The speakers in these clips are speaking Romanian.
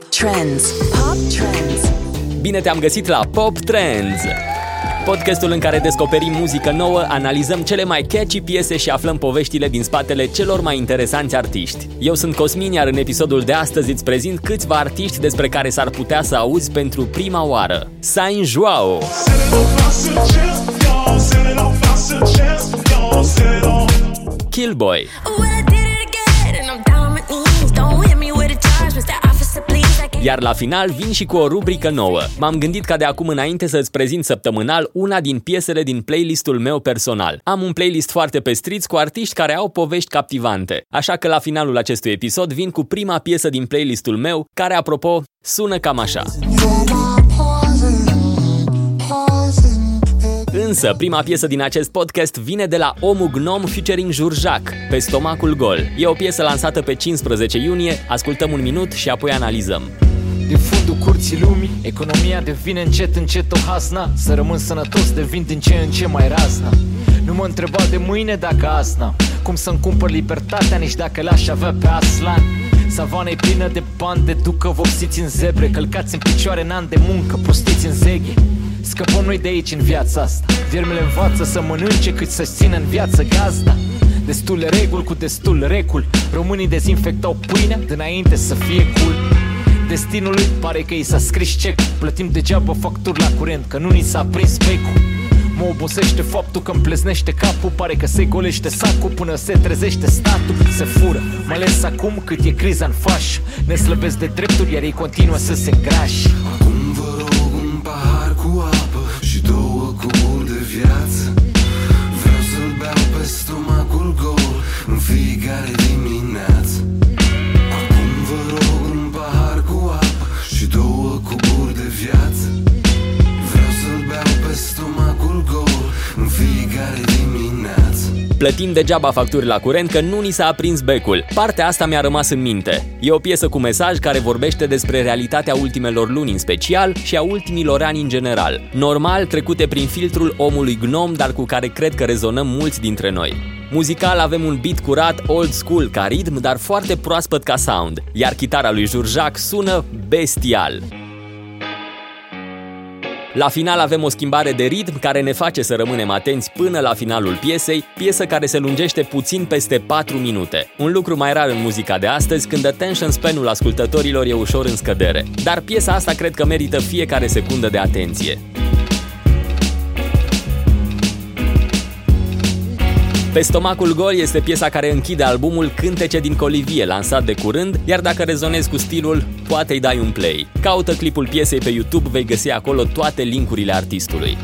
Pop Trends. Pop Trends. Bine te-am găsit la Pop Trends! Podcastul în care descoperim muzică nouă, analizăm cele mai catchy piese și aflăm poveștile din spatele celor mai interesanți artiști. Eu sunt Cosmin, iar în episodul de astăzi îți prezint câțiva artiști despre care s-ar putea să auzi pentru prima oară. Saint Joao, Killboy, Well, Iar la final vin și cu o rubrică nouă. M-am gândit ca de acum înainte să-ți prezint săptămânal una din piesele din playlistul meu personal. Am un playlist foarte pestriț cu artiști care au povești captivante. Așa că la finalul acestui episod vin cu prima piesă din playlistul meu, care, apropo, sună cam așa. Însă, prima piesă din acest podcast vine de la Omul Gnom featuring Jurjac, pe stomacul gol. E o piesă lansată pe 15 iunie, ascultăm un minut și apoi analizăm. Din fundul curții lumii. Economia devine încet încet o hasna Să rămân sănătos devin din ce în ce mai razna. Nu mă întreba de mâine dacă asna. Cum să-mi cumpăr libertatea nici dacă l-aș avea pe Aslan. Savana e plină de bani de ducă vopsiți în zebre Călcați în picioare în an de muncă, prostiți în zeghe Scăpăm noi de aici în viața asta. Viermele învață să mănânce cât să-și țină în viață gazda. Destule reguli cu destul recul. Românii dezinfectau pâinea dinainte să fie cool Destinului. Pare că i s-a scris cec. Plătim degeaba facturi la curent Că nu ni s-a prins becul Mă obosește faptul că îmi pleznește capul. Pare că se golește sacul până se trezește statul. Se fură, mai ales acum cât e criza în faș Ne slăbesc de drepturi iar ei continuă să se îngrași. Acum vă rog un pahar cu apă Și două cuburi de viață. Vreau să-l beau pe stomacul gol În fiecare dimineață Plătim degeaba facturi la curent că nu ni s-a aprins becul. Partea asta mi-a rămas în minte. E o piesă cu mesaj care vorbește despre realitatea ultimelor luni în special și a ultimilor ani în general. Normal, trecute prin filtrul omului gnom, dar cu care cred că rezonăm mulți dintre noi. Muzical avem un beat curat old school ca ritm, dar foarte proaspăt ca sound, iar chitara lui Jurjac sună bestial. La final avem o schimbare de ritm care ne face să rămânem atenți până la finalul piesei, piesă care se lungește puțin peste 4 minute. Un lucru mai rar în muzica de astăzi, când attention span-ul ascultătorilor e ușor în scădere. Dar piesa asta cred că merită fiecare secundă de atenție. Pe stomacul gol este piesa care închide albumul Cântece din Colivie, lansat de curând, iar dacă rezonezi cu stilul, poate îi dai un play. Caută clipul piesei pe YouTube, vei găsi acolo toate linkurile artistului.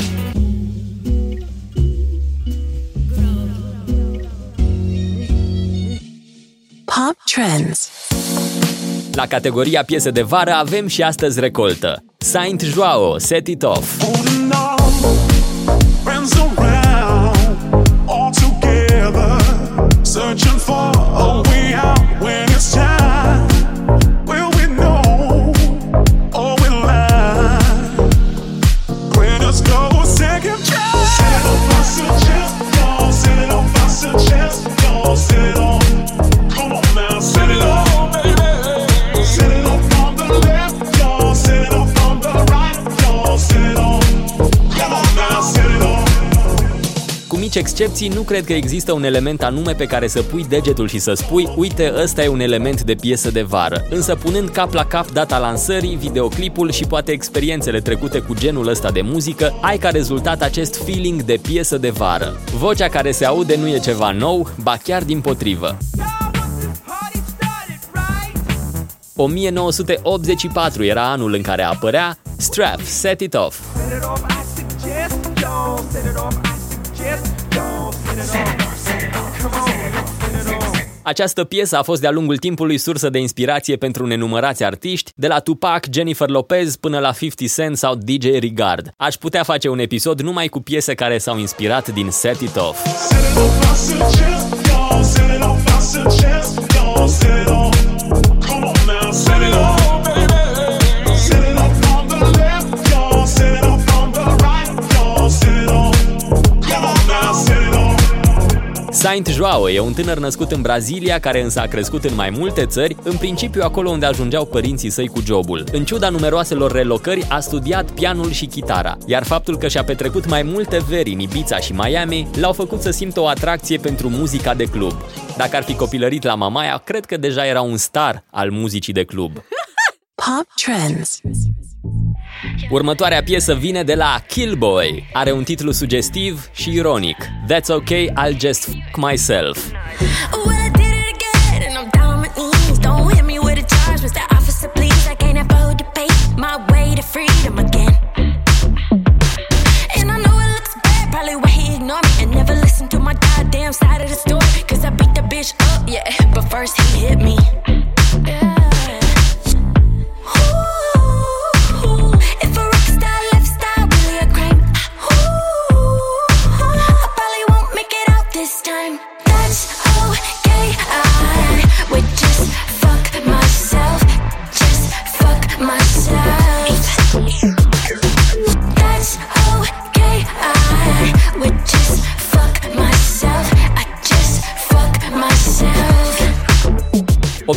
Pop Trends. La categoria piese de vară avem și astăzi recoltă. Saint Joao, Set It Off. Searching for. A way out excepții, nu cred că există un element anume pe care să pui degetul și să spui uite, ăsta e un element de piesă de vară. Însă punând cap la cap data lansării, videoclipul și poate experiențele trecute cu genul ăsta de muzică, ai ca rezultat acest feeling de piesă de vară. Vocea care se aude nu e ceva nou, ba chiar din potrivă. 1984 era anul în care apărea Strap, Set It Off. Această piesă a fost de-a lungul timpului sursă de inspirație pentru nenumărați artiști, de la Tupac, Jennifer Lopez până la 50 Cent sau DJ Regard. Aș putea face un episod numai cu piese care s-au inspirat din Set It Off. Set it off, Saint Joao e un tânăr născut în Brazilia care însă a crescut în mai multe țări, în principiu acolo unde ajungeau părinții săi cu jobul. În ciuda numeroaselor relocări, a studiat pianul și chitara, iar faptul că și-a petrecut mai multe veri în Ibiza și Miami l-au făcut să simtă o atracție pentru muzica de club. Dacă ar fi copilărit la Mamaia, cred că deja era un star al muzicii de club. Pop Trends. Următoarea piesă vine de la Killboy. Are un titlu sugestiv și ironic. That's okay, I'll just fuck myself. Well, That's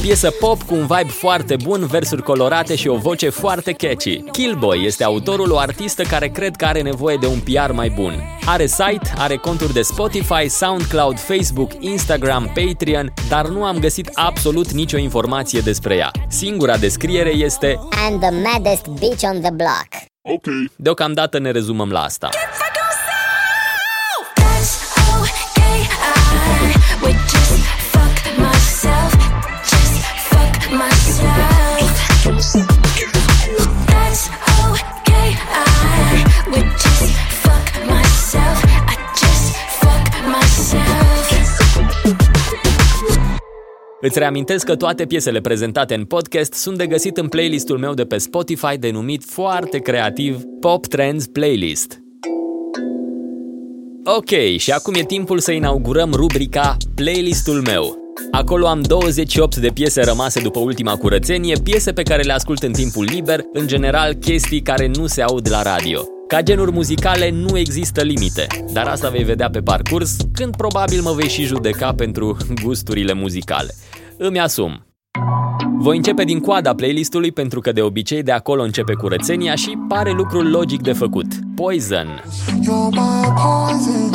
piesă pop cu un vibe foarte bun, versuri colorate și o voce foarte catchy. Killboy este autorul, o artistă care cred că are nevoie de un PR mai bun. Are site, are conturi de Spotify, SoundCloud, Facebook, Instagram, Patreon, dar nu am găsit absolut nicio informație despre ea. Singura descriere este and the maddest bitch on the block. Deocamdată ne rezumăm la asta. Îți reamintesc că toate piesele prezentate în podcast sunt de găsit în playlistul meu de pe Spotify denumit foarte creativ Pop Trends Playlist. Ok, și acum e timpul să inaugurăm rubrica Playlistul meu. Acolo am 28 de piese rămase după ultima curățenie, piese pe care le ascult în timpul liber, în general chestii care nu se aud la radio. Ca genuri muzicale nu există limite, dar asta vei vedea pe parcurs, când probabil mă vei și judeca pentru gusturile muzicale. Îmi asum. Voi începe din coada playlistului pentru că de obicei de acolo începe curățenia și pare lucrul logic de făcut. Poison. You're my poison,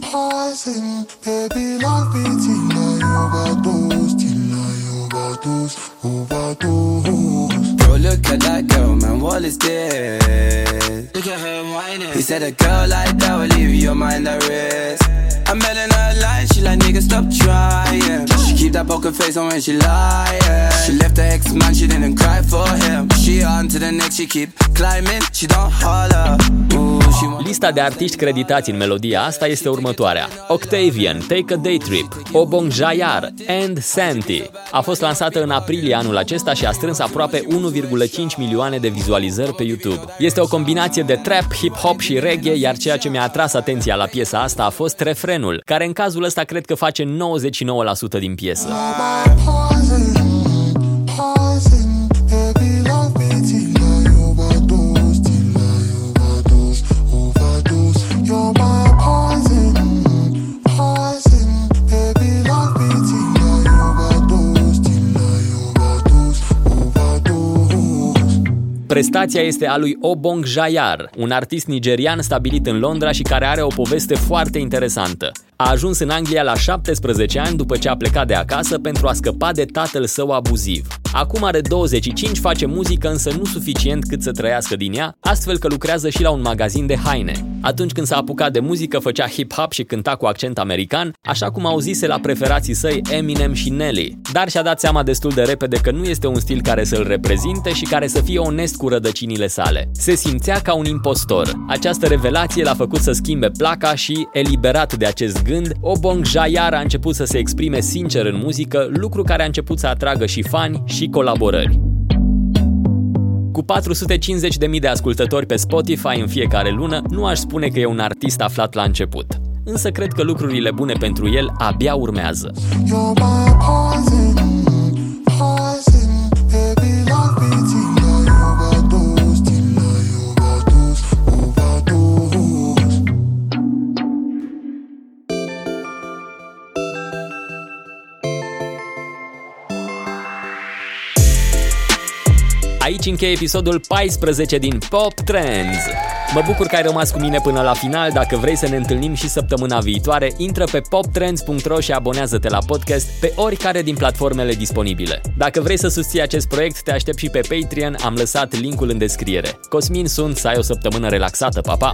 poison. Baby, love me till I overdose, till I overdose, overdose. Bro, look at that girl, man, what is this? Look at her whining. He said a girl like that will leave your mind at rest. I'm telling her she like nigga stop trying. She keep that poker face on when she lying. She left her ex man, she didn't cry for him. She on to the next, she keep climbing, she don't holler. Ooh, Lista de artiști creditați în melodia asta este următoarea. Octavian, Take a Day Trip, Obong Jayar and Santi. A fost lansată în aprilie anul acesta și a strâns aproape 1,5 milioane de vizualizări pe YouTube. Este o combinație de trap, hip-hop și reggae, iar ceea ce mi-a atras atenția la piesa asta a fost refrenul, care în cazul ăsta cred că face 99% din piesă. My Prestația este a lui Obong Jayar, un artist nigerian stabilit în Londra și care are o poveste foarte interesantă. A ajuns în Anglia la 17 ani după ce a plecat de acasă pentru a scăpa de tatăl său abuziv. Acum are 25, face muzică însă nu suficient cât să trăiască din ea, astfel că lucrează și la un magazin de haine. Atunci când s-a apucat de muzică, făcea hip-hop și cânta cu accent american, așa cum auzise la preferații săi Eminem și Nelly. Dar și-a dat seama destul de repede că nu este un stil care să-l reprezinte și care să fie onest cu rădăcinile sale. Se simțea ca un impostor. Această revelație l-a făcut să schimbe placa și, eliberat de acest gând, Obong Jayar a început să se exprime sincer în muzică, lucru care a început să atragă și fani și colaborări. Cu 450.000 de ascultători pe Spotify în fiecare lună, nu aș spune că e un artist aflat la început. Însă cred că lucrurile bune pentru el abia urmează. You're my poison, Aici încheie episodul 14 din Pop Trends. Mă bucur că ai rămas cu mine până la final. Dacă vrei să ne întâlnim și săptămâna viitoare, intră pe poptrends.ro și abonează-te la podcast pe oricare din platformele disponibile. Dacă vrei să susții acest proiect, te aștept și pe Patreon, am lăsat linkul în descriere. Cosmin sunt, să ai o săptămână relaxată, pa, pa!